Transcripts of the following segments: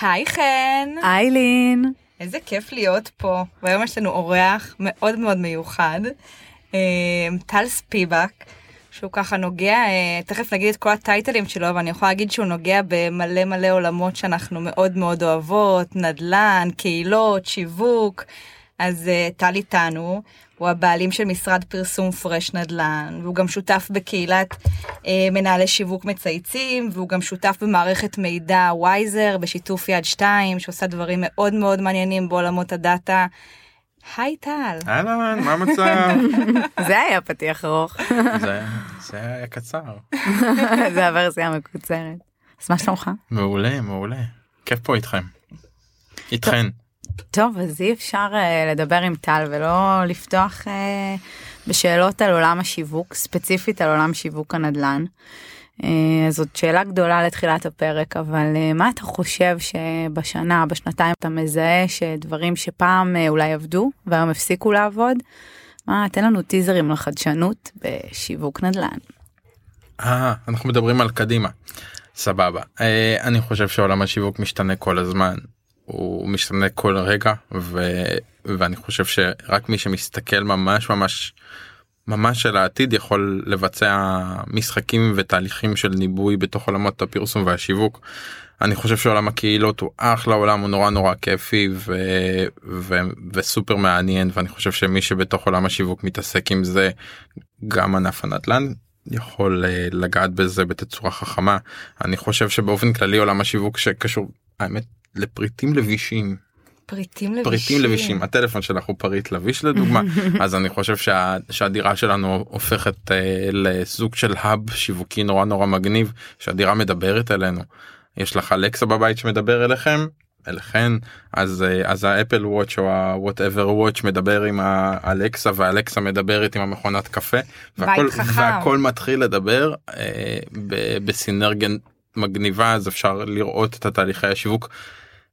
היי חן. איילין. איזה כיף להיות פה, והיום יש לנו אורח מאוד מאוד מיוחד, אה, טל ספיבק, שהוא ככה נוגע, אה, תכף נגיד את כל הטייטלים שלו, אבל אני יכולה להגיד שהוא נוגע במלא מלא עולמות שאנחנו מאוד מאוד אוהבות, נדל"ן, קהילות, שיווק. אז אה, טל איתנו, הוא הבעלים של משרד פרסום פרש נדל"ן, והוא גם שותף בקהילת אה, מנהלי שיווק מצייצים, והוא גם שותף במערכת מידע וייזר בשיתוף יד 2, שעושה דברים מאוד מאוד מעניינים בעולמות הדאטה. היי טל. אהלן, מה המצב? זה היה פתיח ארוך. זה, זה היה קצר. זה הוורסיה המקוצרת. אז מה שלומך? מעולה, מעולה. כיף פה איתכם. איתכן. טוב, אז אי אפשר uh, לדבר עם טל ולא לפתוח uh, בשאלות על עולם השיווק, ספציפית על עולם שיווק הנדל"ן. Uh, זאת שאלה גדולה לתחילת הפרק, אבל uh, מה אתה חושב שבשנה, בשנתיים אתה מזהה שדברים שפעם uh, אולי עבדו והיום הפסיקו לעבוד? מה, תן לנו טיזרים לחדשנות בשיווק נדל"ן. אה, אנחנו מדברים על קדימה. סבבה. Uh, אני חושב שעולם השיווק משתנה כל הזמן. הוא משתנה כל רגע ו... ואני חושב שרק מי שמסתכל ממש ממש ממש על העתיד יכול לבצע משחקים ותהליכים של ניבוי בתוך עולמות הפרסום והשיווק. אני חושב שעולם הקהילות הוא אחלה עולם הוא נורא נורא כיפי ו... ו... וסופר מעניין ואני חושב שמי שבתוך עולם השיווק מתעסק עם זה גם ענף הנדל"ן יכול uh, לגעת בזה בתצורה חכמה אני חושב שבאופן כללי עולם השיווק שקשור האמת לפריטים לבישים. פריטים לבישים. פריטים לבישים הטלפון שלך הוא פריט לביש לדוגמה אז אני חושב שה, שהדירה שלנו הופכת אה, לסוג של hub שיווקי נורא נורא מגניב שהדירה מדברת אלינו. יש לך אלקסה בבית שמדבר אליכם אליכן אז אה, אז ה Apple Watch או ה whatever watch מדבר עם האלקסה והאלקסה מדברת עם המכונת קפה והכל, והכל מתחיל לדבר אה, בסינרגיה מגניבה אז אפשר לראות את התהליכי השיווק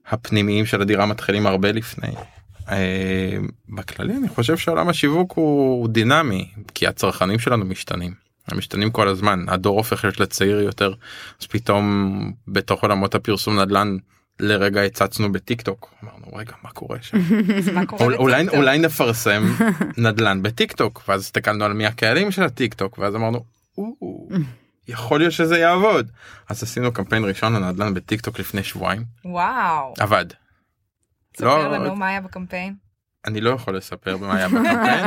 הפנימיים של הדירה מתחילים הרבה לפני. אה, בכללי אני חושב שעולם השיווק הוא דינמי כי הצרכנים שלנו משתנים. הם משתנים כל הזמן הדור הופך להיות לצעיר יותר אז פתאום בתוך עולמות הפרסום נדל"ן לרגע הצצנו בטיק טוק אמרנו רגע מה קורה שם אולי אולי נפרסם נדל"ן בטיק טוק ואז הסתכלנו על מי הקהלים של הטיק טוק ואז אמרנו. יכול להיות שזה יעבוד אז עשינו קמפיין ראשון לנדל"ן בטיק טוק לפני שבועיים וואו עבד. ספר לא, לנו מה היה בקמפיין. אני לא יכול לספר מה היה בקמפיין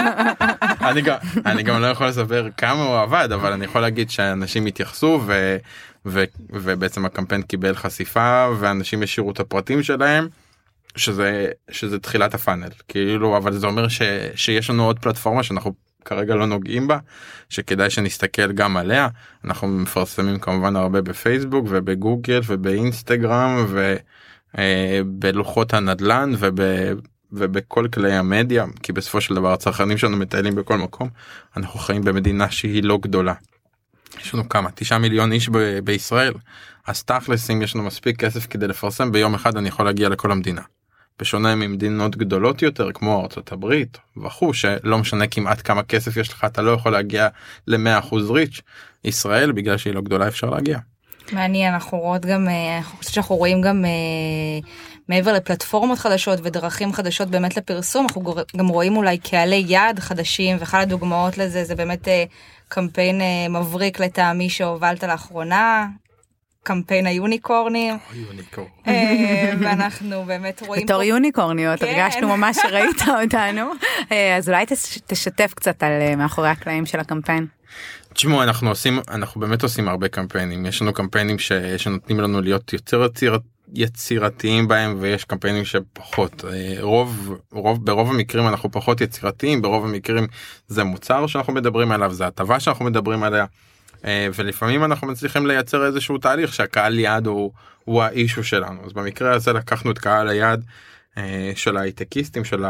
אני גם אני גם לא יכול לספר כמה הוא עבד אבל אני יכול להגיד שאנשים התייחסו ו, ו, ובעצם הקמפיין קיבל חשיפה ואנשים השאירו את הפרטים שלהם. שזה שזה תחילת הפאנל כאילו אבל זה אומר ש, שיש לנו עוד פלטפורמה שאנחנו כרגע לא נוגעים בה שכדאי שנסתכל גם עליה אנחנו מפרסמים כמובן הרבה בפייסבוק ובגוגל ובאינסטגרם ובלוחות הנדל"ן וב... ובכל כלי המדיה כי בסופו של דבר הצרכנים שלנו מטיילים בכל מקום אנחנו חיים במדינה שהיא לא גדולה. יש לנו כמה תשעה מיליון איש ב- בישראל אז תכלס אם יש לנו מספיק כסף כדי לפרסם ביום אחד אני יכול להגיע לכל המדינה. בשונה ממדינות גדולות יותר כמו ארצות הברית וכו' שלא משנה כמעט כמה כסף יש לך אתה לא יכול להגיע ל-100% ריץ' ישראל בגלל שהיא לא גדולה אפשר להגיע. מעניין אנחנו רואות גם אה, אנחנו רואים גם אה, מעבר לפלטפורמות חדשות ודרכים חדשות באמת לפרסום אנחנו גם רואים אולי קהלי יעד חדשים ואחת הדוגמאות לזה זה באמת אה, קמפיין מבריק לטעמי שהובלת לאחרונה קמפיין היוניקורנים. אה, ואנחנו באמת רואים בתור יוניקורניות הרגשנו כן. ממש שראית אותנו אה, אז אולי תשתף קצת על אה, מאחורי הקלעים של הקמפיין. תשמעו אנחנו עושים אנחנו באמת עושים הרבה קמפיינים יש לנו קמפיינים ש, שנותנים לנו להיות יותר יציר, יצירתיים בהם ויש קמפיינים שפחות רוב רוב ברוב המקרים אנחנו פחות יצירתיים ברוב המקרים זה מוצר שאנחנו מדברים עליו זה הטבה שאנחנו מדברים עליה. אה, ולפעמים אנחנו מצליחים לייצר איזשהו תהליך שהקהל יעד הוא, הוא האישו שלנו אז במקרה הזה לקחנו את קהל היעד אה, של ההייטקיסטים של.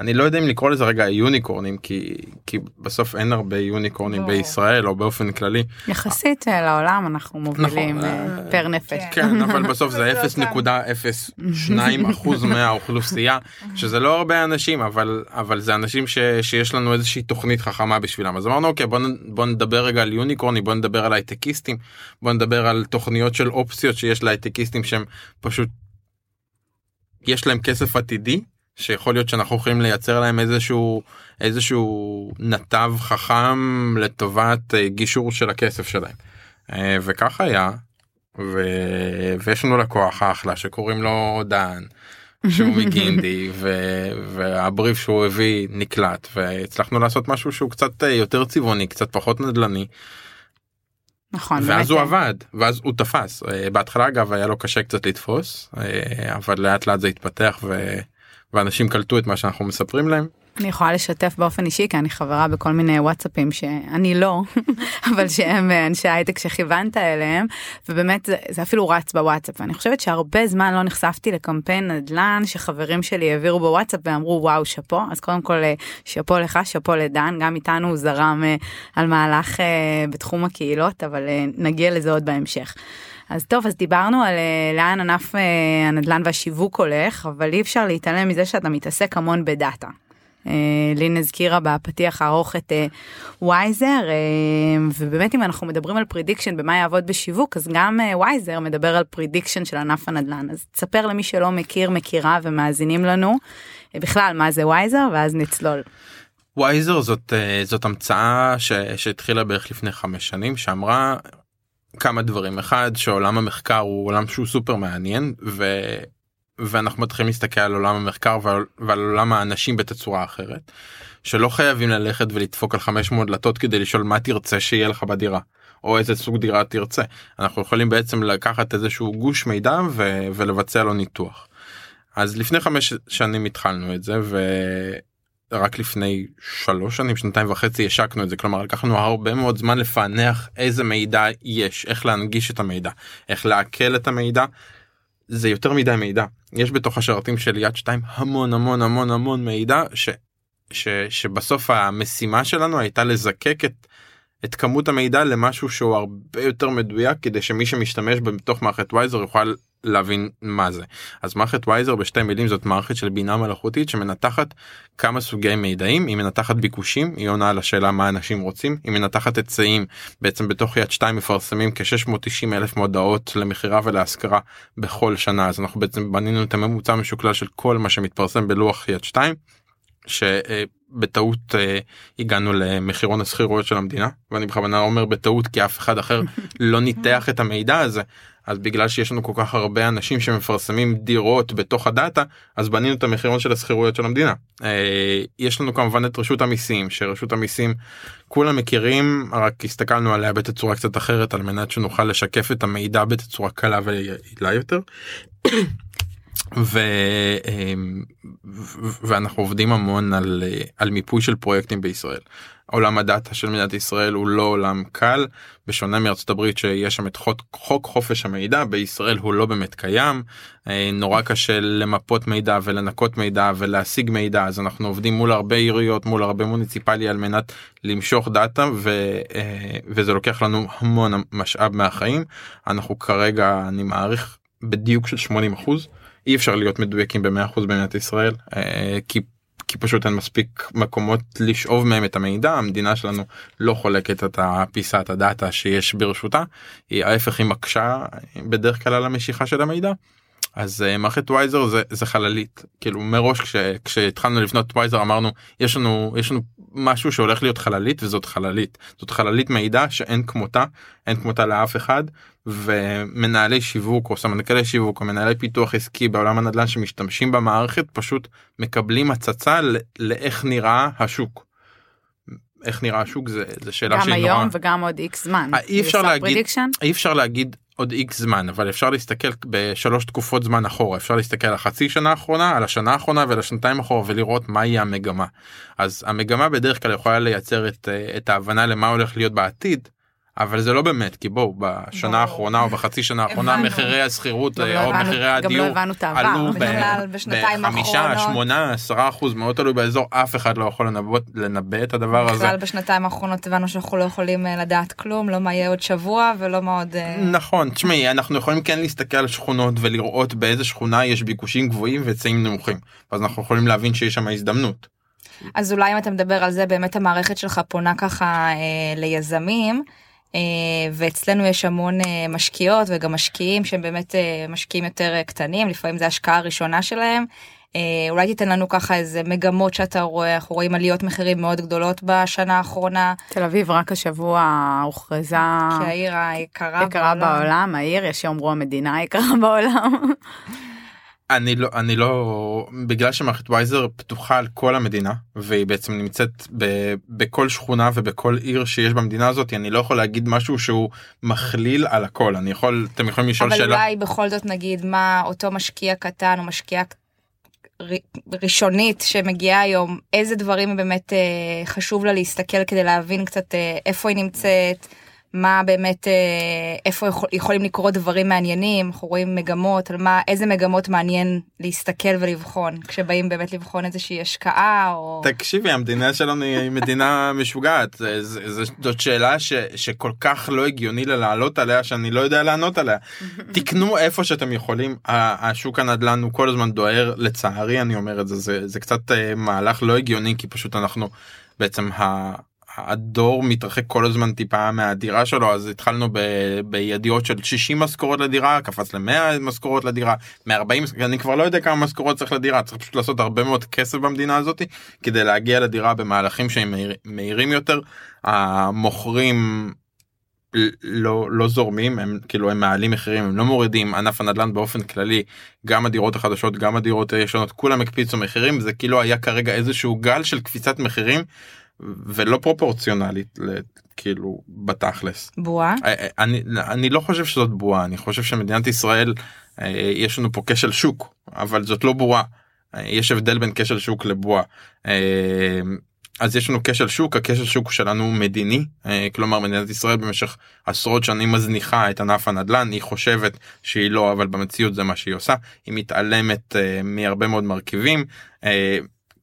אני לא יודע אם לקרוא לזה רגע יוניקורנים כי כי בסוף אין הרבה יוניקורנים לא. בישראל או באופן כללי. יחסית אה, לעולם אנחנו מובילים נכון, אה, פר נפש. כן, כן אבל בסוף זה 0.02 אחוז מהאוכלוסייה שזה לא הרבה אנשים אבל אבל זה אנשים ש, שיש לנו איזושהי תוכנית חכמה בשבילם אז אמרנו אוקיי בוא, בוא נדבר רגע על יוניקורנים בוא נדבר על הייטקיסטים בוא נדבר על תוכניות של אופציות שיש להייטקיסטים שהם פשוט יש להם כסף עתידי שיכול להיות שאנחנו יכולים לייצר להם איזשהו איזשהו נתב חכם לטובת אה, גישור של הכסף שלהם. אה, וכך היה ו... ויש לנו לקוח אחלה שקוראים לו דן. שהוא מגינדי ו... והבריף שהוא הביא נקלט והצלחנו לעשות משהו שהוא קצת אה, יותר צבעוני קצת פחות נדל"ני. נכון. ואז הוא באמת, עבד ואז הוא תפס בהתחלה אגב היה לו קשה קצת לתפוס אבל לאט לאט זה התפתח ו... ואנשים קלטו את מה שאנחנו מספרים להם. אני יכולה לשתף באופן אישי כי אני חברה בכל מיני וואטסאפים שאני לא אבל שהם אה, אנשי הייטק שכיוונת אליהם ובאמת זה, זה אפילו רץ בוואטסאפ ואני חושבת שהרבה זמן לא נחשפתי לקמפיין נדל"ן שחברים שלי העבירו בוואטסאפ ואמרו וואו שאפו אז קודם כל אה, שאפו לך שאפו לדן גם איתנו הוא זרם אה, על מהלך בתחום הקהילות אבל נגיע לזה עוד בהמשך. אז טוב אז דיברנו על לאן ענף הנדל"ן והשיווק הולך אבל אי אפשר להתעלם מזה שאתה מתעסק המון בדאטה. אה, לין הזכירה בפתיח הארוך את אה, וייזר אה, ובאמת אם אנחנו מדברים על prediction במה יעבוד בשיווק אז גם וייזר מדבר על prediction של ענף הנדל"ן אז תספר למי שלא מכיר מכירה ומאזינים לנו בכלל מה זה וייזר ואז נצלול. וייזר זאת זאת המצאה ש, שהתחילה בערך לפני חמש שנים שאמרה כמה דברים אחד שעולם המחקר הוא עולם שהוא סופר מעניין ו, ואנחנו מתחילים להסתכל על עולם המחקר ועל, ועל עולם האנשים בתצורה אחרת שלא חייבים ללכת ולדפוק על 500 דלתות כדי לשאול מה תרצה שיהיה לך בדירה או איזה סוג דירה תרצה אנחנו יכולים בעצם לקחת איזשהו גוש מידע ו, ולבצע לו ניתוח. אז לפני חמש שנים התחלנו את זה ו... רק לפני שלוש שנים שנתיים וחצי השקנו את זה כלומר לקח לנו הרבה מאוד זמן לפענח איזה מידע יש איך להנגיש את המידע איך לעכל את המידע. זה יותר מדי מידע. יש בתוך השרתים של יד 2 המון המון המון המון מידע ש, ש, שבסוף המשימה שלנו הייתה לזקק את, את כמות המידע למשהו שהוא הרבה יותר מדויק כדי שמי שמשתמש בתוך מערכת וייזר יוכל להבין מה זה. אז מערכת וייזר בשתי מילים זאת מערכת של בינה מלאכותית שמנתחת כמה סוגי מידעים היא מנתחת ביקושים היא עונה על השאלה מה אנשים רוצים היא מנתחת היצעים בעצם בתוך יד 2 מפרסמים כ-690 אלף מודעות למכירה ולהשכרה בכל שנה אז אנחנו בעצם בנינו את הממוצע המשוקלל של כל מה שמתפרסם בלוח יד 2. שבטעות אה, הגענו למחירון השכירויות של המדינה ואני בכוונה אומר בטעות כי אף אחד אחר לא ניתח את המידע הזה אז בגלל שיש לנו כל כך הרבה אנשים שמפרסמים דירות בתוך הדאטה אז בנינו את המחירון של השכירויות של המדינה. אה, יש לנו כמובן את רשות המיסים שרשות המיסים כולם מכירים רק הסתכלנו עליה בתצורה קצת אחרת על מנת שנוכל לשקף את המידע בתצורה קלה ויעילה יותר. ו... ואנחנו עובדים המון על, על מיפוי של פרויקטים בישראל. עולם הדאטה של מדינת ישראל הוא לא עולם קל בשונה מארצות הברית שיש שם את חוק, חוק חופש המידע בישראל הוא לא באמת קיים. נורא קשה למפות מידע ולנקות מידע ולהשיג מידע אז אנחנו עובדים מול הרבה עיריות מול הרבה מוניציפלי על מנת למשוך דאטה ו, וזה לוקח לנו המון משאב מהחיים. אנחנו כרגע אני מעריך בדיוק של 80 אחוז אי אפשר להיות מדויקים ב-100% במדינת ישראל כי כי פשוט אין מספיק מקומות לשאוב מהם את המידע המדינה שלנו לא חולקת את הפיסת הדאטה שיש ברשותה היא ההפך היא מקשה בדרך כלל על המשיכה של המידע. אז uh, מערכת וייזר זה, זה חללית כאילו מראש כש, כשהתחלנו לבנות וייזר אמרנו יש לנו יש לנו משהו שהולך להיות חללית וזאת חללית זאת חללית מידע שאין כמותה אין כמותה לאף אחד ומנהלי שיווק או סמנכ"לי שיווק או מנהלי פיתוח עסקי בעולם הנדל"ן שמשתמשים במערכת פשוט מקבלים הצצה לאיך נראה השוק. איך נראה השוק זה, זה שאלה גם שהיא היום נורא... וגם עוד איקס זמן. אי אפשר להגיד? אי אפשר להגיד עוד איקס זמן אבל אפשר להסתכל בשלוש תקופות זמן אחורה. אפשר להסתכל על החצי שנה האחרונה על השנה האחרונה ועל השנתיים אחורה ולראות מהי המגמה. אז המגמה בדרך כלל יכולה לייצר את, את ההבנה למה הולך להיות בעתיד אבל זה לא באמת כי בואו בשנה ברור. האחרונה או בחצי שנה האחרונה. מחירי השכירות גם לא אה, או הבנו- מחירי לא הדיור העבר. עלו בכלל בחמישה. שמונה עשרה אחוז מאוד תלוי באזור אף אחד לא יכול לנבא, לנבא את הדבר הזה. בכלל בשנתיים האחרונות הבנו שאנחנו לא יכולים אה, לדעת כלום, לא מה יהיה עוד שבוע ולא מה עוד... אה, נכון תשמעי אנחנו יכולים כן להסתכל על שכונות ולראות באיזה שכונה יש ביקושים גבוהים והיצעים נמוכים אז אנחנו יכולים להבין שיש שם הזדמנות. אז אולי אם אתה מדבר על זה באמת המערכת שלך פונה ככה אה, ליזמים. אה, ואצלנו יש המון אה, משקיעות וגם משקיעים שהם באמת אה, משקיעים יותר קטנים, לפעמים זה השקעה הראשונה שלהם. אולי תיתן לנו ככה איזה מגמות שאתה רואה, אנחנו רואים עליות מחירים מאוד גדולות בשנה האחרונה, תל אביב רק השבוע הוכרזה כי העיר היקרה יקרה בעולם, העיר, יש שיאמרו המדינה היקרה בעולם. אני לא אני לא בגלל שמערכת וייזר פתוחה על כל המדינה והיא בעצם נמצאת ב, בכל שכונה ובכל עיר שיש במדינה הזאת אני לא יכול להגיד משהו שהוא מכליל על הכל. אני יכול אתם יכולים לשאול אבל שאלה? אולי בכל זאת נגיד מה אותו משקיע קטן או משקיעה ראשונית שמגיעה היום, איזה דברים באמת אה, חשוב לה להסתכל כדי להבין קצת אה, איפה היא נמצאת, מה באמת, אה, איפה יכול, יכולים לקרות דברים מעניינים, אנחנו רואים מגמות, על מה, איזה מגמות מעניין להסתכל ולבחון, כשבאים באמת לבחון איזושהי השקעה או... תקשיבי המדינה שלנו היא מדינה משוגעת. זאת שאלה ש, שכל כך לא הגיוני לה לעלות עליה שאני לא יודע לענות עליה. תקנו איפה שאתם יכולים. השוק הנדל"ן הוא כל הזמן דוהר לצערי אני אומר את זה זה, זה קצת אה, מהלך לא הגיוני כי פשוט אנחנו בעצם ה... הדור מתרחק כל הזמן טיפה מהדירה שלו אז התחלנו ב, בידיעות של 60 משכורות לדירה קפץ ל-100 משכורות לדירה 140 אני כבר לא יודע כמה משכורות צריך לדירה צריך פשוט לעשות הרבה מאוד כסף במדינה הזאת כדי להגיע לדירה במהלכים שהם מהיר, מהירים יותר. המוכרים לא לא זורמים הם כאילו הם מעלים מחירים הם לא מורידים ענף הנדל"ן באופן כללי גם הדירות החדשות גם הדירות הישנות כולם הקפיצו מחירים זה כאילו היה כרגע איזשהו גל של קפיצת מחירים ולא פרופורציונלית כאילו בתכלס בועה? אה, אה, אני אני לא חושב שזאת בועה אני חושב שמדינת ישראל אה, יש לנו פה כשל שוק אבל זאת לא בועה יש הבדל בין כשל שוק לבועה. אז יש לנו כשל שוק הכשל שוק שלנו הוא מדיני כלומר מדינת ישראל במשך עשרות שנים מזניחה את ענף הנדל"ן היא חושבת שהיא לא אבל במציאות זה מה שהיא עושה היא מתעלמת מהרבה מאוד מרכיבים.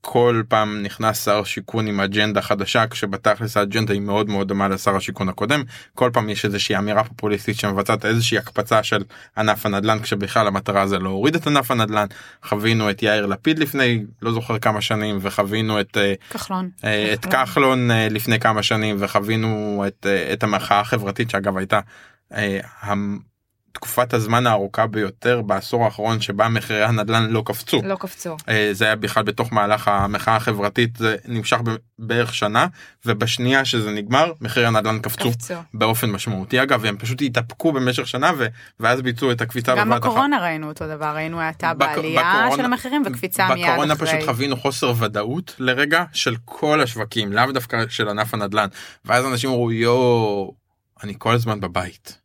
כל פעם נכנס שר שיכון עם אג'נדה חדשה כשבתכלס האג'נדה היא מאוד מאוד דומה לשר השיכון הקודם כל פעם יש איזושהי אמירה פופוליסטית שמבצעת איזושהי הקפצה של ענף הנדל"ן כשבכלל המטרה זה להוריד את ענף הנדל"ן חווינו את יאיר לפיד לפני לא זוכר כמה שנים וחווינו את אה, כחלון. אה, את כחלון אה, לפני כמה שנים וחווינו את את המחאה החברתית שאגב הייתה תקופת הזמן הארוכה ביותר בעשור האחרון שבה מחירי הנדל"ן לא קפצו. לא קפצו. אה, זה היה בכלל בתוך מהלך המחאה החברתית זה נמשך בערך שנה ובשנייה שזה נגמר מחירי הנדל"ן קפצו קפצו. באופן משמעותי אגב הם פשוט התאפקו במשך שנה ו- ואז ביצעו את הקפיצה גם בבת אחת. בקורונה ראינו אותו דבר, ראינו האטה בק- בעלייה בקורונה- של המחירים וקפיצה מיד אחרי. בקורונה פשוט חווינו חוסר ודאות לרגע של כל השווקים לאו דווקא של ענף הנדל"ן ואז אנשים אמרו יואו אני כל הזמן בבית.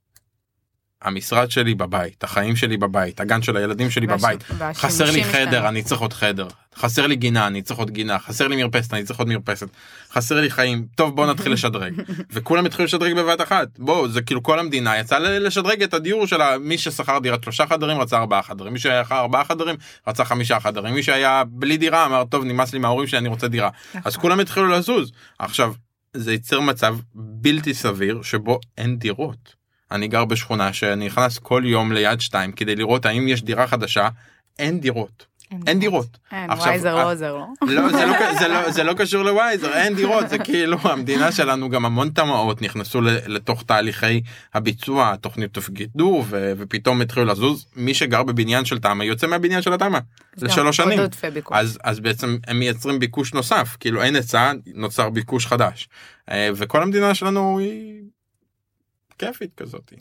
המשרד שלי בבית החיים שלי בבית הגן של הילדים שלי בבית. חסר לי. חדר אני צריך עוד חדר. חסר לי גינה אני צריך עוד גינה. חסר לי מרפסת אני צריך עוד מרפסת. חסר לי חיים. טוב בוא נתחיל לשדרג. וכולם התחילו לשדרג בבת אחת. בוא זה כאילו כל המדינה יצאה לשדרג את הדיור שלה. מי ששכר דירת שלושה חדרים רצה ארבעה חדרים. מי שהיה ארבעה חדרים רצה חמישה חדרים. מי שהיה בלי דירה אמר טוב נמאס לי מההורים שלי אני רוצה דירה. אז נכון. כולם התחילו לזוז. עכשיו זה ייצר מצב בלתי סביר שבו אין דירות. אני גר בשכונה שאני נכנס כל יום ליד שתיים כדי לראות האם יש דירה חדשה. אין דירות. אין דירות. אין, עכשיו, וייזר אה, לא עוזר לו. לא, זה, לא, זה, לא, זה לא קשור לווייזר אין דירות. זה כאילו המדינה שלנו גם המון תמ"אות נכנסו לתוך תהליכי הביצוע התוכנית תפקדו ו- ופתאום התחילו לזוז. מי שגר בבניין של תמ"א יוצא מהבניין של התמ"א לשלוש שנים. אז בעצם הם מייצרים ביקוש נוסף. כאילו אין היצע נוצר ביקוש חדש. אה, וכל המדינה שלנו היא כיפית כזאת.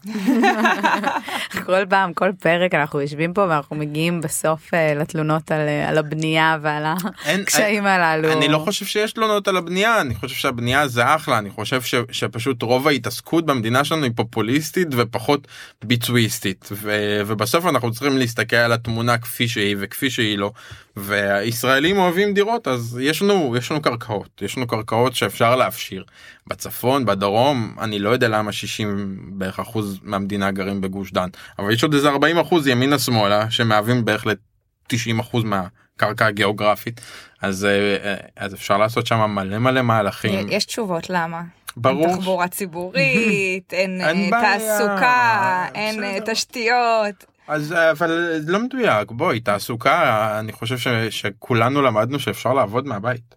כל פעם, כל פרק אנחנו יושבים פה ואנחנו מגיעים בסוף אה, לתלונות על, אה, על הבנייה ועל הקשיים הללו. אני לא חושב שיש תלונות על הבנייה אני חושב שהבנייה זה אחלה אני חושב ש, שפשוט רוב ההתעסקות במדינה שלנו היא פופוליסטית ופחות ביצועיסטית ו, ובסוף אנחנו צריכים להסתכל על התמונה כפי שהיא וכפי שהיא לא והישראלים אוהבים דירות אז יש לנו יש לנו קרקעות יש לנו קרקעות שאפשר להפשיר בצפון בדרום אני לא יודע למה 60 בערך אחוז מהמדינה גרים בגוש דן אבל יש עוד איזה 40 אחוז ימינה שמאלה שמהווים בערך ל-90 אחוז מהקרקע הגיאוגרפית אז אה, אה, אז אפשר לעשות שם מלא מלא מהלכים יש תשובות למה. ברור אין תחבורה ציבורית, אין אין אה, בעיה, תעסוקה, אין אה, בסדר. תשתיות. אז אה, אבל לא מדויק. בואי תעסוקה אני חושב ש, שכולנו למדנו שאפשר לעבוד מהבית.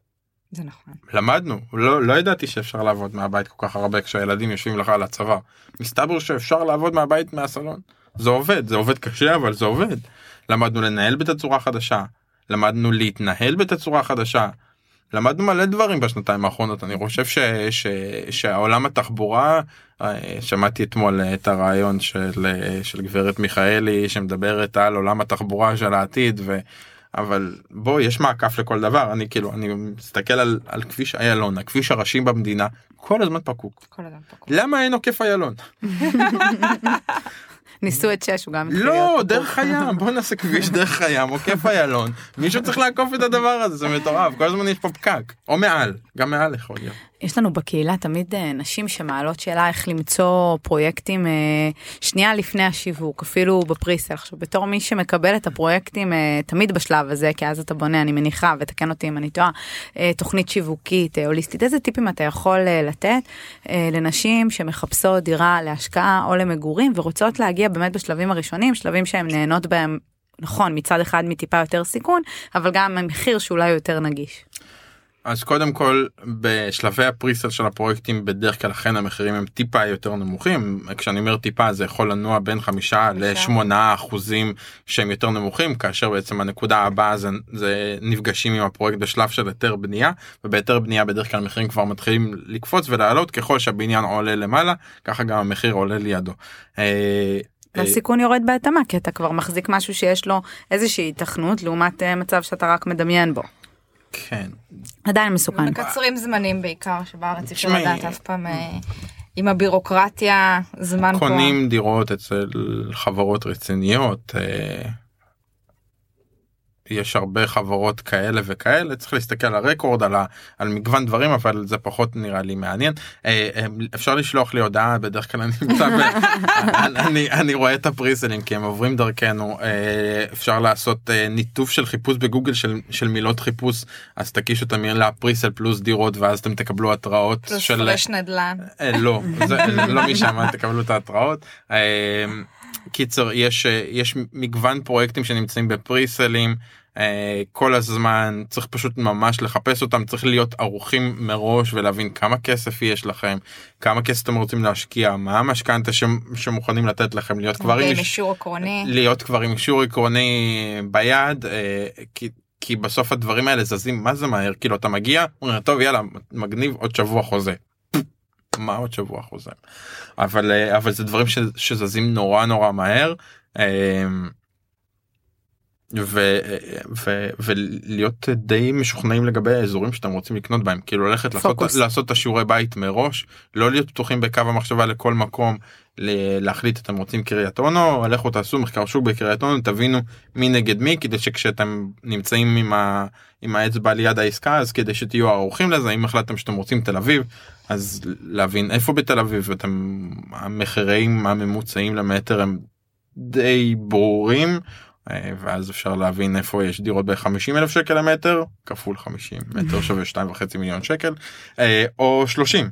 זה נכון. למדנו. לא לא ידעתי שאפשר לעבוד מהבית כל כך הרבה כשהילדים יושבים לך על הצבא. מסתבר שאפשר לעבוד מהבית מהסלון. זה עובד זה עובד קשה אבל זה עובד. למדנו לנהל בתצורה חדשה. למדנו להתנהל בתצורה חדשה למדנו מלא דברים בשנתיים האחרונות. אני חושב ש, ש, שהעולם התחבורה אה, שמעתי אתמול את הרעיון של, אה, של גברת מיכאלי שמדברת על עולם התחבורה של העתיד ו... אבל בוא יש מעקף לכל דבר. אני כאילו אני מסתכל על, על כביש איילון הכביש הראשי במדינה כל הזמן פקוק. כל אדם פקוק. למה אין עוקף איילון ניסו את שש הוא גם התחיל לא להיות פקוק. דרך הים בוא נעשה כביש דרך הים עוקף איילון מישהו צריך לעקוף את הדבר הזה זה מטורף כל הזמן יש פה פקק או מעל גם מעל יכול להיות. יש לנו בקהילה תמיד אה, נשים שמעלות שאלה איך למצוא פרויקטים אה, שנייה לפני השיווק, אפילו בפריסל. עכשיו, בתור מי שמקבל את הפרויקטים אה, תמיד בשלב הזה, כי אז אתה בונה, אני מניחה, ותקן אותי אם אני טועה, תוכנית שיווקית, הוליסטית, איזה טיפים אתה יכול לתת לנשים שמחפשות דירה להשקעה או למגורים ורוצות להגיע באמת בשלבים הראשונים, שלבים שהן נהנות בהם. נכון, מצד אחד מטיפה יותר סיכון, אבל גם המחיר שאולי יותר נגיש. אז קודם כל בשלבי הפריסל של הפרויקטים בדרך כלל אכן המחירים הם טיפה יותר נמוכים כשאני אומר טיפה זה יכול לנוע בין חמישה. לשמונה אחוזים שהם יותר נמוכים כאשר בעצם הנקודה הבאה זה, זה נפגשים עם הפרויקט בשלב של היתר בנייה ובהיתר בנייה בדרך כלל המחירים כבר מתחילים לקפוץ ולעלות ככל שהבניין עולה למעלה ככה גם המחיר עולה לידו. אה, אה, והסיכון יורד בהתאמה, כי אתה כבר מחזיק משהו שיש לו איזושהי היתכנות לעומת אה, מצב שאתה רק מדמיין בו. כן עדיין מסוכן. מקצרים זמנים בעיקר שבארץ אי אפשר לדעת אף פעם אה, עם הבירוקרטיה זמן פה. קונים דירות אצל חברות רציניות. יש הרבה חברות כאלה וכאלה צריך להסתכל על הרקורד על, ה, על מגוון דברים אבל זה פחות נראה לי מעניין אה, אה, אפשר לשלוח לי הודעה בדרך כלל אני נמצא ב... אני, אני רואה את הפריסלים כי הם עוברים דרכנו אה, אפשר לעשות ניתוב של חיפוש בגוגל של, של מילות חיפוש אז תקישו את המילה פריסל פלוס דירות ואז אתם תקבלו התראות פלוס של פרש נדל"ן. לא, זה לא משם תקבלו את ההתראות. קיצר יש יש מגוון פרויקטים שנמצאים בפריסלים כל הזמן צריך פשוט ממש לחפש אותם צריך להיות ערוכים מראש ולהבין כמה כסף יש לכם כמה כסף אתם רוצים להשקיע מה המשכנתה שמ- שמוכנים לתת לכם להיות כבר עם עם איש- אישור עקרוני. להיות כבר עם אישור עקרוני ביד אה, כי, כי בסוף הדברים האלה זזים מה זה מהר כאילו אתה מגיע אומר טוב יאללה מגניב עוד שבוע חוזה. מה עוד שבוע חוזה אבל אה, אבל זה דברים ש, שזזים נורא נורא מהר. ו, ו, ולהיות די משוכנעים לגבי האזורים שאתם רוצים לקנות בהם כאילו ללכת לעשות, פוקוס. לעשות את השיעורי בית מראש לא להיות פתוחים בקו המחשבה לכל מקום להחליט אתם רוצים קריית אונו לכו תעשו מחקר שוק בקריית אונו תבינו מי נגד מי כדי שכשאתם נמצאים עם, ה, עם האצבע ליד העסקה אז כדי שתהיו ערוכים לזה אם החלטתם שאתם רוצים תל אביב אז להבין איפה בתל אביב אתם המחירים הממוצעים למטר הם די ברורים ואז אפשר להבין איפה יש דירות ב-50 אלף שקל למטר כפול 50 מטר שווה 2.5 מיליון שקל אה, או 30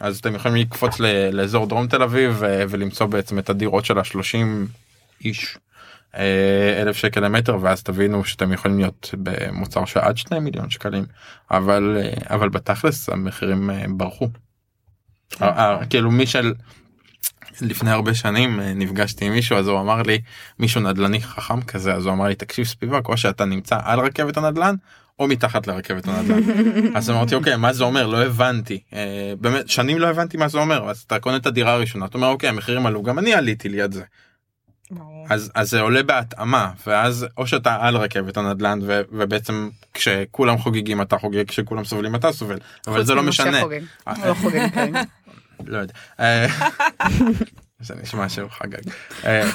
אז אתם יכולים לקפוץ לאזור דרום תל אביב ו- ולמצוא בעצם את הדירות של ה-30 איש אה, אלף שקל למטר ואז תבינו שאתם יכולים להיות במוצר של עד 2 מיליון שקלים אבל אה, אבל בתכלס המחירים אה, ברחו. אה, אה, כאילו מי של לפני הרבה שנים אה, נפגשתי עם מישהו אז הוא אמר לי מישהו נדל"ני חכם כזה אז הוא אמר לי תקשיב ספיבק או שאתה נמצא על רכבת הנדל"ן או מתחת לרכבת הנדל"ן. אז אמרתי אוקיי מה זה אומר? לא הבנתי. אה, באמת שנים לא הבנתי מה זה אומר אז אתה קונה את הדירה הראשונה אתה אומר אוקיי המחירים עלו גם אני עליתי ליד זה. אז אז זה עולה בהתאמה ואז או שאתה על רכבת הנדל"ן ו, ובעצם כשכולם חוגגים אתה חוגג כשכולם סובלים אתה סובל אבל זה לא משנה לא יודע. אה, זה נשמע שהוא חגג. אה,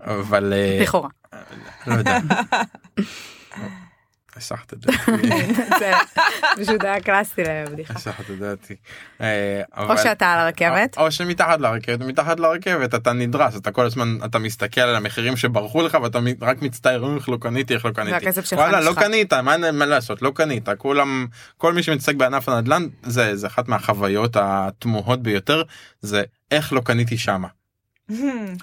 אבל אה, לכאורה. לא יודע. הסחת את דעתי. זה פשוט היה קלאסי לבדיחה. הסחת את דעתי. אה, או שאתה על הרכבת. או שמתחת לרכבת מתחת לרכבת אתה נדרס אתה כל הזמן אתה מסתכל על המחירים שברחו לך ואתה רק מצטער "אה, איך לא קניתי איך לא קניתי. והכסף שלך וואלה לא. קנית מה לעשות לא קנית כולם כל מי שמתעסק בענף הנדל"ן זה זה אחת מהחוויות התמוהות ביותר זה איך לא קניתי שמה.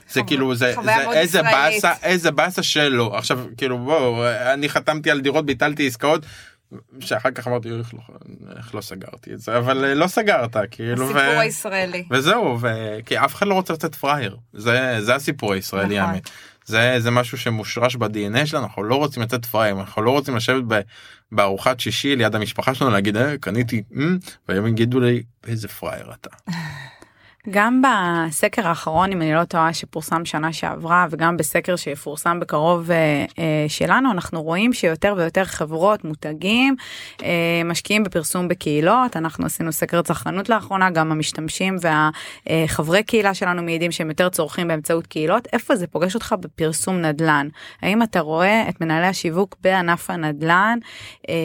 זה כאילו זה, זה איזה. באסה איזה באסה שלא עכשיו כאילו בוא אני חתמתי על דירות ביטלתי עסקאות שאחר כך אמרתי איך לא, איך לא סגרתי את זה אבל אה, לא סגרת כאילו הסיפור הישראלי. וזהו ו... כי אף אחד לא רוצה לתת פראייר זה זה הסיפור הישראלי נכון. האמת. זה זה משהו שמושרש ב-DNA שלנו אנחנו לא רוצים לתת פראייר אנחנו לא רוצים לשבת ב... בארוחת שישי ליד המשפחה שלנו להגיד אה, קניתי אמ", והם יגידו לי איזה פראייר אתה. גם בסקר האחרון אם אני לא טועה שפורסם שנה שעברה וגם בסקר שיפורסם בקרוב אה, אה, שלנו אנחנו רואים שיותר ויותר חברות מותגים אה, משקיעים בפרסום בקהילות. אנחנו עשינו סקר צרכנות לאחרונה גם המשתמשים והחברי קהילה שלנו מעידים שהם יותר צורכים באמצעות קהילות. איפה זה פוגש אותך בפרסום נדל"ן? האם אתה רואה את מנהלי השיווק בענף הנדל"ן אה,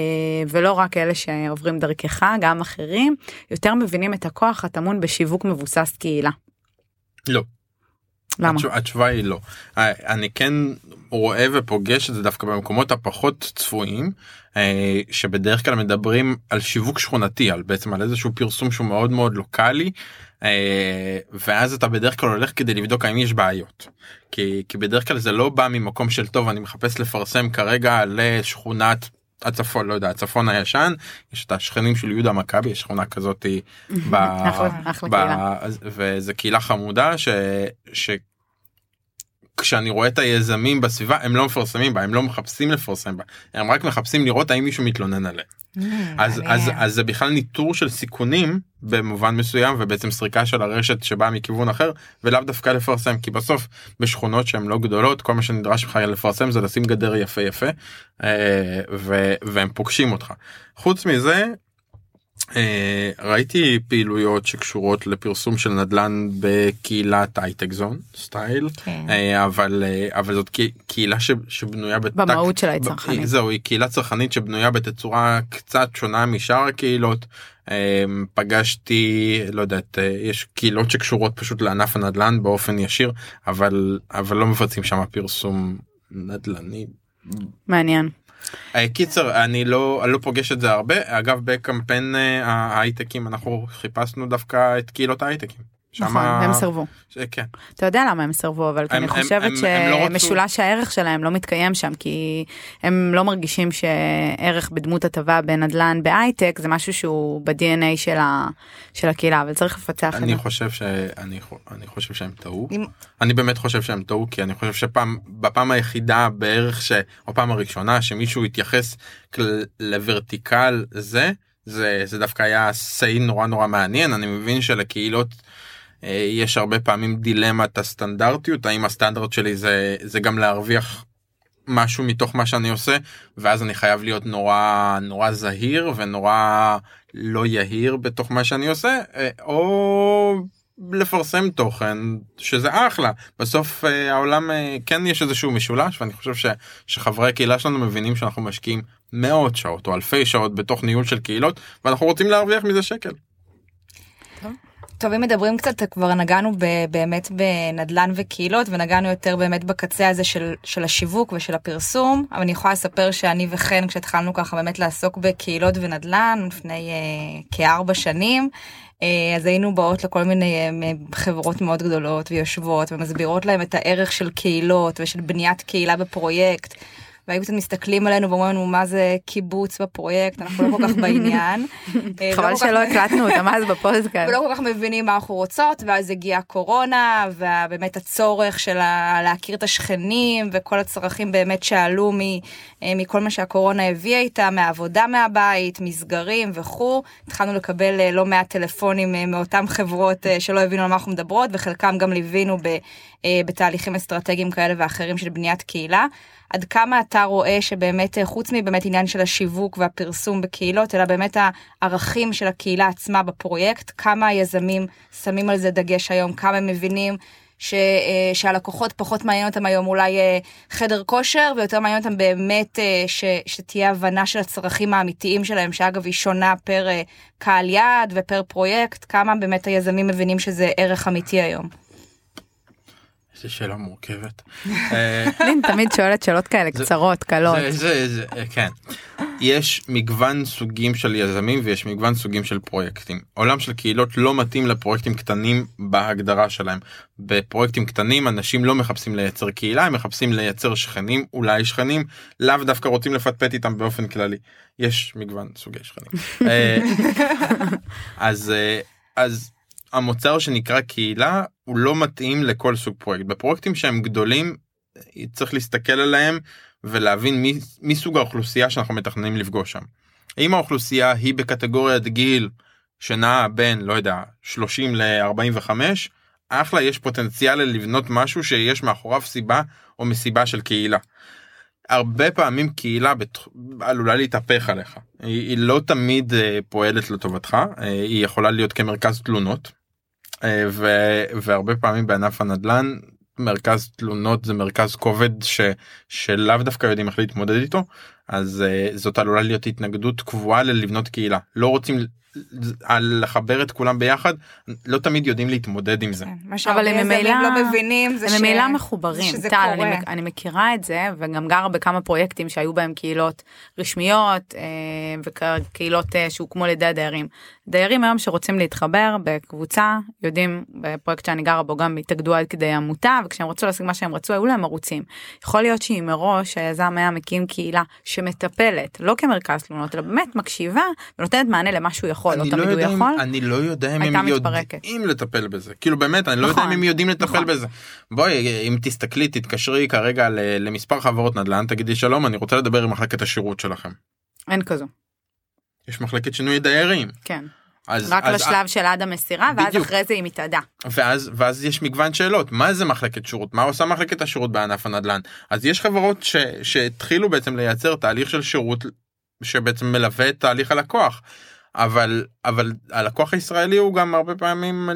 ולא רק אלה שעוברים דרכך גם אחרים? יותר מבינים את הכוח הטמון בשיווק מבוסס קהילה. לא. למה? התשוב- התשובה היא לא. אה, אני כן רואה ופוגש את זה דווקא במקומות הפחות צפויים אה, שבדרך כלל מדברים על שיווק שכונתי על בעצם על איזשהו פרסום שהוא מאוד מאוד לוקאלי אה, ואז אתה בדרך כלל הולך כדי לבדוק האם יש בעיות. כי, כי בדרך כלל זה לא בא ממקום של טוב אני מחפש לפרסם כרגע לשכונת הצפון לא יודע הצפון הישן יש את השכנים של יהודה מכבי יש שכונה כזאת ב... אחלה, אחלה ב- קהילה. וזה קהילה חמודה ש... כשאני רואה את היזמים בסביבה הם לא מפרסמים בה הם לא מחפשים לפרסם בה הם רק מחפשים לראות האם מישהו מתלונן עליהם אז מעניין. אז אז זה בכלל ניטור של סיכונים במובן מסוים ובעצם סריקה של הרשת שבאה מכיוון אחר ולאו דווקא לפרסם כי בסוף בשכונות שהן לא גדולות כל מה שנדרש לך לפרסם זה לשים גדר יפה יפה אה, ו- והם פוגשים אותך חוץ מזה. אה, ראיתי פעילויות שקשורות לפרסום של נדל"ן בקהילת הייטק זון סטייל כן. אה, אבל אה, אבל זאת קה- קהילה ש- שבנויה בתק- במהות שלה היא צרכנית. זהו היא קהילה צרכנית שבנויה בתצורה קצת שונה משאר הקהילות. פגשתי לא יודעת יש קהילות שקשורות פשוט לענף הנדל"ן באופן ישיר אבל אבל לא מבצעים שם פרסום נדל"ני. מעניין. אה, קיצר אני לא אני לא פוגש את זה הרבה אגב בקמפיין אה, ההייטקים אנחנו חיפשנו דווקא את קהילות ההייטקים. נכון, שמה- והם סרבו. ש- כן. אתה יודע למה הם סרבו אבל כי הם- אני הם- חושבת הם- הם לא שמשולש הערך שלהם לא מתקיים שם כי הם לא מרגישים שערך בדמות הטבה בנדל"ן בהייטק זה משהו שהוא ב-DNA של ה- של הקהילה אבל צריך לפצח את זה. אני חושב אני שהם טעו אם- אני באמת חושב שהם טעו כי אני חושב שפעם בפעם היחידה בערך ש... או פעם הראשונה שמישהו התייחס כל- לוורטיקל זה זה זה דווקא היה סיי נורא נורא מעניין אני מבין שלקהילות יש הרבה פעמים דילמת הסטנדרטיות האם הסטנדרט שלי זה זה גם להרוויח משהו מתוך מה שאני עושה ואז אני חייב להיות נורא נורא זהיר ונורא לא יהיר בתוך מה שאני עושה אה, או לפרסם תוכן שזה אחלה בסוף אה, העולם אה, כן יש איזשהו משולש ואני חושב ש, שחברי הקהילה שלנו מבינים שאנחנו משקיעים מאות שעות או אלפי שעות בתוך ניהול של קהילות ואנחנו רוצים להרוויח מזה שקל. טוב אם מדברים קצת כבר נגענו ב, באמת בנדלן וקהילות ונגענו יותר באמת בקצה הזה של, של השיווק ושל הפרסום אבל אני יכולה לספר שאני וחן כשהתחלנו ככה באמת לעסוק בקהילות ונדלן לפני אה, כארבע שנים. אה, אז היינו באות לכל מיני אה, חברות מאוד גדולות ויושבות ומסבירות להם את הערך של קהילות ושל בניית קהילה בפרויקט. והיו קצת מסתכלים עלינו ואומרים לנו מה זה קיבוץ בפרויקט אנחנו לא כל כך בעניין. אה, חבל שלא הקלטנו אותם אז בפודקאסט. ולא כל כך מבינים מה אנחנו רוצות ואז הגיעה הקורונה ובאמת הצורך של להכיר את השכנים וכל הצרכים באמת שעלו מ, אה, מכל מה שהקורונה הביאה איתה מהעבודה מהבית מסגרים וכו' התחלנו לקבל אה, לא מעט טלפונים מאותן חברות שלא הבינו על מה אנחנו מדברות וחלקם גם ליווינו בתהליכים אסטרטגיים כאלה ואחרים של בניית קהילה. עד כמה אתה רואה שבאמת אה, חוץ מבאמת עניין של השיווק והפרסום בקהילות אלא באמת הערכים של הקהילה עצמה בפרויקט כמה היזמים שמים על זה דגש היום כמה הם מבינים ש, אה, שהלקוחות פחות מעניין אותם היום אולי אה, חדר כושר ויותר מעניין אותם באמת ש, שתהיה הבנה של הצרכים האמיתיים שלהם שאגב היא שונה פר קהל יעד ופר פרויקט כמה באמת היזמים מבינים שזה ערך אמיתי היום. איזה שאלה מורכבת. אה, לין תמיד שואלת שאלות כאלה קצרות קלות. זה, כן. יש מגוון סוגים של יזמים ויש מגוון סוגים של פרויקטים. עולם של קהילות לא מתאים לפרויקטים קטנים בהגדרה שלהם. בפרויקטים קטנים אנשים לא מחפשים לייצר קהילה הם מחפשים לייצר שכנים אולי שכנים לאו דווקא רוצים לפטפט איתם באופן כללי. יש מגוון סוגי שכנים. אה, אז אה, אז המוצר שנקרא קהילה הוא לא מתאים לכל סוג פרויקט בפרויקטים שהם גדולים צריך להסתכל עליהם ולהבין מי, מי סוג האוכלוסייה שאנחנו מתכננים לפגוש שם. אם האוכלוסייה היא בקטגוריית גיל שנעה בין לא יודע 30 ל-45 אחלה יש פוטנציאל לבנות משהו שיש מאחוריו סיבה או מסיבה של קהילה. הרבה פעמים קהילה בת... עלולה להתהפך עליך היא, היא לא תמיד uh, פועלת לטובתך uh, היא יכולה להיות כמרכז תלונות ו... והרבה פעמים בענף הנדל"ן מרכז תלונות זה מרכז כובד ש... שלאו דווקא יודעים איך להתמודד איתו אז uh, זאת עלולה להיות התנגדות קבועה ללבנות קהילה. לא רוצים על לחבר את כולם ביחד לא תמיד יודעים להתמודד עם זה. כן, מה שהרבה יזמים לא מבינים זה הם ממילא מחוברים. טל. אני, אני מכירה את זה וגם גרה בכמה פרויקטים שהיו בהם קהילות רשמיות אה, וקהילות אה, שהוקמו על ידי הדיירים. דיירים היום שרוצים להתחבר בקבוצה יודעים בפרויקט שאני גרה בו גם התאגדו עד כדי עמותה וכשהם רצו להשיג מה שהם רצו היו להם ערוצים. יכול להיות שאם מראש היזם היה מקים קהילה שמטפלת לא כמרכז תלונות אלא באמת מקשיבה ונותנת מענה למה שהוא יכול. יכול, לא תמיד הוא יכול. אני לא יודע אם הם יודעים לטפל בזה. כאילו באמת, אני לא יודע אם הם יודעים לטפל נכון. בזה. בואי, אם תסתכלי, תתקשרי כרגע למספר חברות נדל"ן, תגידי שלום, אני רוצה לדבר עם מחלקת השירות שלכם. אין כזו. יש מחלקת שינוי דיירים. כן. אז, רק אז, לשלב של עד המסירה ואז בדיוק. אחרי זה היא מתאדה. ואז ואז יש מגוון שאלות מה זה מחלקת שירות מה עושה מחלקת השירות בענף הנדל"ן אז יש חברות ש, שהתחילו בעצם לייצר תהליך של שירות שבעצם מלווה את תהליך הלקוח אבל אבל הלקוח הישראלי הוא גם הרבה פעמים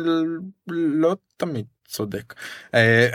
לא תמיד צודק. אה,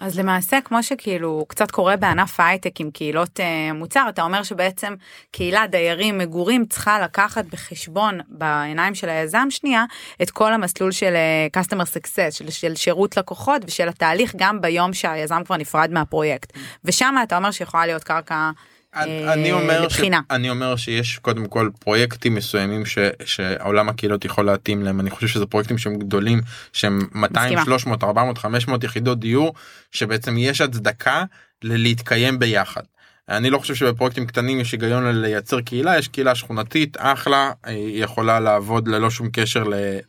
אז למעשה כמו שכאילו קצת קורה בענף ההייטק עם קהילות אה, מוצר אתה אומר שבעצם קהילה דיירים מגורים צריכה לקחת בחשבון בעיניים של היזם שנייה את כל המסלול של אה, customer success של, של שירות לקוחות ושל התהליך גם ביום שהיזם כבר נפרד מהפרויקט ושם אתה אומר שיכולה להיות קרקע. אני אומר, ש... אני אומר שיש קודם כל פרויקטים מסוימים ש... שהעולם הקהילות יכול להתאים להם אני חושב שזה פרויקטים שהם גדולים שהם 200 מסכימה. 300 400 500 יחידות דיור שבעצם יש הצדקה ללהתקיים ביחד. אני לא חושב שבפרויקטים קטנים יש היגיון לייצר קהילה יש קהילה שכונתית אחלה היא יכולה לעבוד ללא שום קשר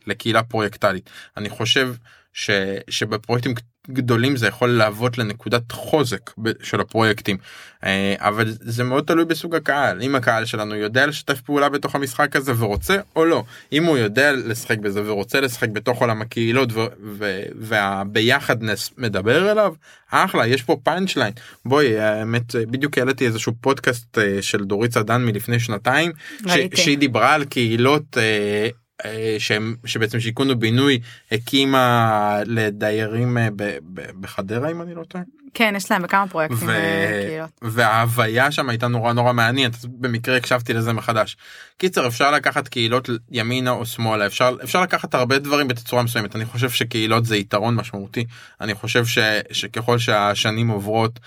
לקהילה פרויקטלית אני חושב ש, שבפרויקטים גדולים זה יכול להוות לנקודת חוזק של הפרויקטים. אה, אבל זה מאוד תלוי בסוג הקהל. אם הקהל שלנו יודע לשתף פעולה בתוך המשחק הזה ורוצה או לא. אם הוא יודע לשחק בזה ורוצה לשחק בתוך עולם הקהילות והביחדנס מדבר אליו אחלה יש פה פאנצ' ליין בואי האמת בדיוק העליתי איזשהו פודקאסט אה, של דורית סדן מלפני שנתיים ש- שהיא דיברה על קהילות. אה, שהם שבעצם שיכון ובינוי הקימה לדיירים אה, בחדרה אם אני לא טועה. כן יש להם בכמה פרויקטים ו... אה, וההוויה שם הייתה נורא נורא מעניינת במקרה הקשבתי לזה מחדש. קיצר אפשר לקחת קהילות ימינה או שמאלה אפשר אפשר לקחת הרבה דברים בתצורה מסוימת אני חושב שקהילות זה יתרון משמעותי אני חושב ש, שככל שהשנים עוברות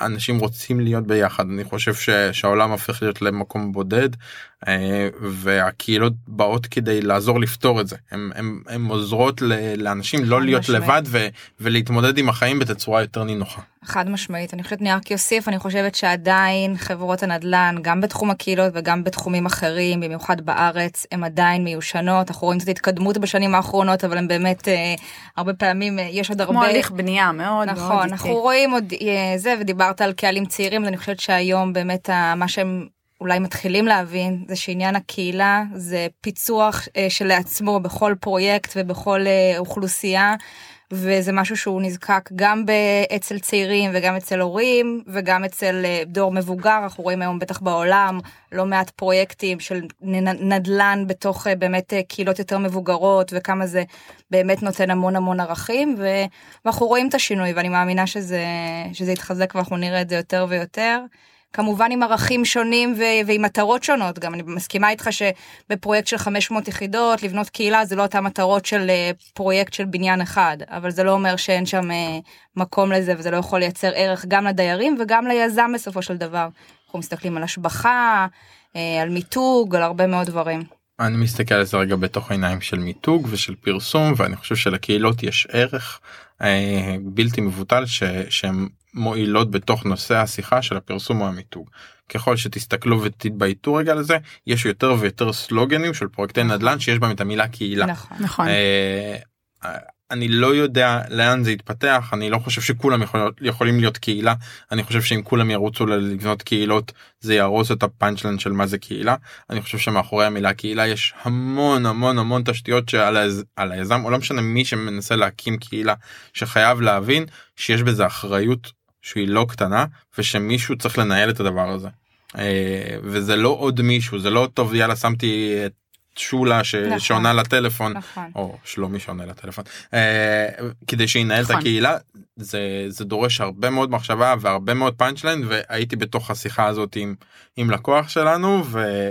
אנשים רוצים להיות ביחד אני חושב ש, שהעולם הופך להיות למקום בודד אה, והקהילות באות כדי לעזור לפתור את זה הם, הם, הם עוזרות לאנשים לא להיות משמעית. לבד ו, ולהתמודד עם החיים בתצורה יותר נינוחה. חד משמעית אני חושבת אני רק אוסיף אני חושבת שעדיין חברות הנדל"ן גם בתחום הקהילות וגם בתחומים אחרים במיוחד בארץ הם עדיין מיושנות אנחנו רואים קצת התקדמות בשנים האחרונות אבל הם באמת אה, הרבה פעמים אה, יש עוד הרבה כמו הליך בנייה מאוד נכון מאוד אנחנו איתי. רואים עוד אה, זה ודיברת על קהלים צעירים אז אני חושבת שהיום באמת מה שהם אולי מתחילים להבין זה שעניין הקהילה זה פיצוח אה, שלעצמו בכל פרויקט ובכל אה, אוכלוסייה. וזה משהו שהוא נזקק גם אצל צעירים וגם אצל הורים וגם אצל אה, דור מבוגר אנחנו רואים היום בטח בעולם לא מעט פרויקטים של נדל"ן בתוך אה, באמת אה, קהילות יותר מבוגרות וכמה זה באמת נותן המון המון ערכים ואנחנו רואים את השינוי ואני מאמינה שזה שזה יתחזק ואנחנו נראה את זה יותר ויותר. כמובן עם ערכים שונים ו- ועם מטרות שונות גם אני מסכימה איתך שבפרויקט של 500 יחידות לבנות קהילה זה לא אותה מטרות של uh, פרויקט של בניין אחד אבל זה לא אומר שאין שם uh, מקום לזה וזה לא יכול לייצר ערך גם לדיירים וגם ליזם בסופו של דבר. אנחנו מסתכלים על השבחה על מיתוג, על הרבה מאוד דברים. אני מסתכל על זה רגע בתוך עיניים של מיתוג ושל פרסום ואני חושב שלקהילות יש ערך אה, בלתי מבוטל ש, שהן מועילות בתוך נושא השיחה של הפרסום או המיתוג. ככל שתסתכלו ותתבייתו רגע לזה יש יותר ויותר סלוגנים של פרויקטי נדל"ן שיש בהם את המילה קהילה. נכון. נכון. אני לא יודע לאן זה יתפתח אני לא חושב שכולם יכול, יכולים להיות קהילה אני חושב שאם כולם ירוצו לבנות קהילות זה יהרוס את הפאנצ'לן של מה זה קהילה אני חושב שמאחורי המילה קהילה יש המון המון המון תשתיות שעל היז, היזם או לא משנה מי שמנסה להקים קהילה שחייב להבין שיש בזה אחריות שהיא לא קטנה ושמישהו צריך לנהל את הדבר הזה. אה, וזה לא עוד מישהו זה לא טוב יאללה שמתי את שולה ש... נכון. לטלפון נכון. או שלומי שעונה לטלפון אה, כדי שינהל את נכון. הקהילה זה זה דורש הרבה מאוד מחשבה והרבה מאוד פאנצ'ליין והייתי בתוך השיחה הזאת עם עם לקוח שלנו ו...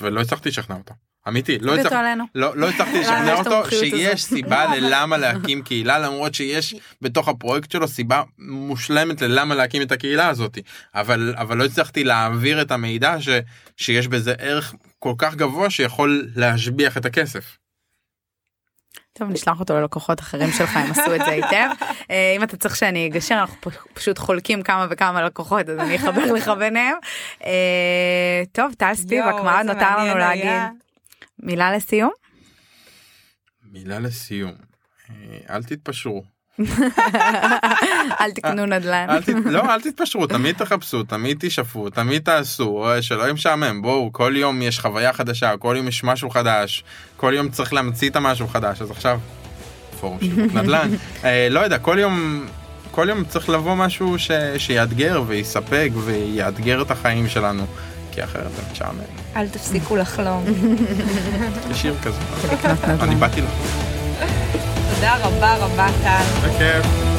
ולא הצלחתי לשכנע אותו אמיתי לא הצלחתי. לא, לא לשכנע אותו שיש. סיבה ללמה להקים קהילה למרות שיש בתוך הפרויקט שלו סיבה מושלמת ללמה להקים את הקהילה הזאת אבל אבל לא הצלחתי להעביר את המידע ש, שיש בזה ערך כל כך גבוה שיכול להשביח את הכסף. טוב נשלח אותו ללקוחות אחרים שלך הם עשו את זה היטב אה, אם אתה צריך שאני אגשר אנחנו פשוט חולקים כמה וכמה לקוחות אז אני אחבר לך ביניהם. אה, טוב טל ספיבק מה נותר לנו להגיד. מילה לסיום? מילה לסיום. אה, אל תתפשרו. אל תקנו נדל"ן. אל ת... לא אל תתפשרו תמיד תחפשו תמיד תשאפו תמיד תעשו אה, שלא יהיה משעמם בואו כל יום יש חוויה חדשה כל יום יש משהו חדש כל יום צריך להמציא את המשהו חדש. אז עכשיו פורום שיווק נדל"ן. אה, לא יודע כל יום כל יום צריך לבוא משהו ש... שיאתגר ויספק ויאתגר את החיים שלנו כי אחרת זה משעמם אל תפסיקו לחלום. יש שיר כזה לקנות נדל"ן. אני באתי לך תודה רבה רבה טל. בכיף.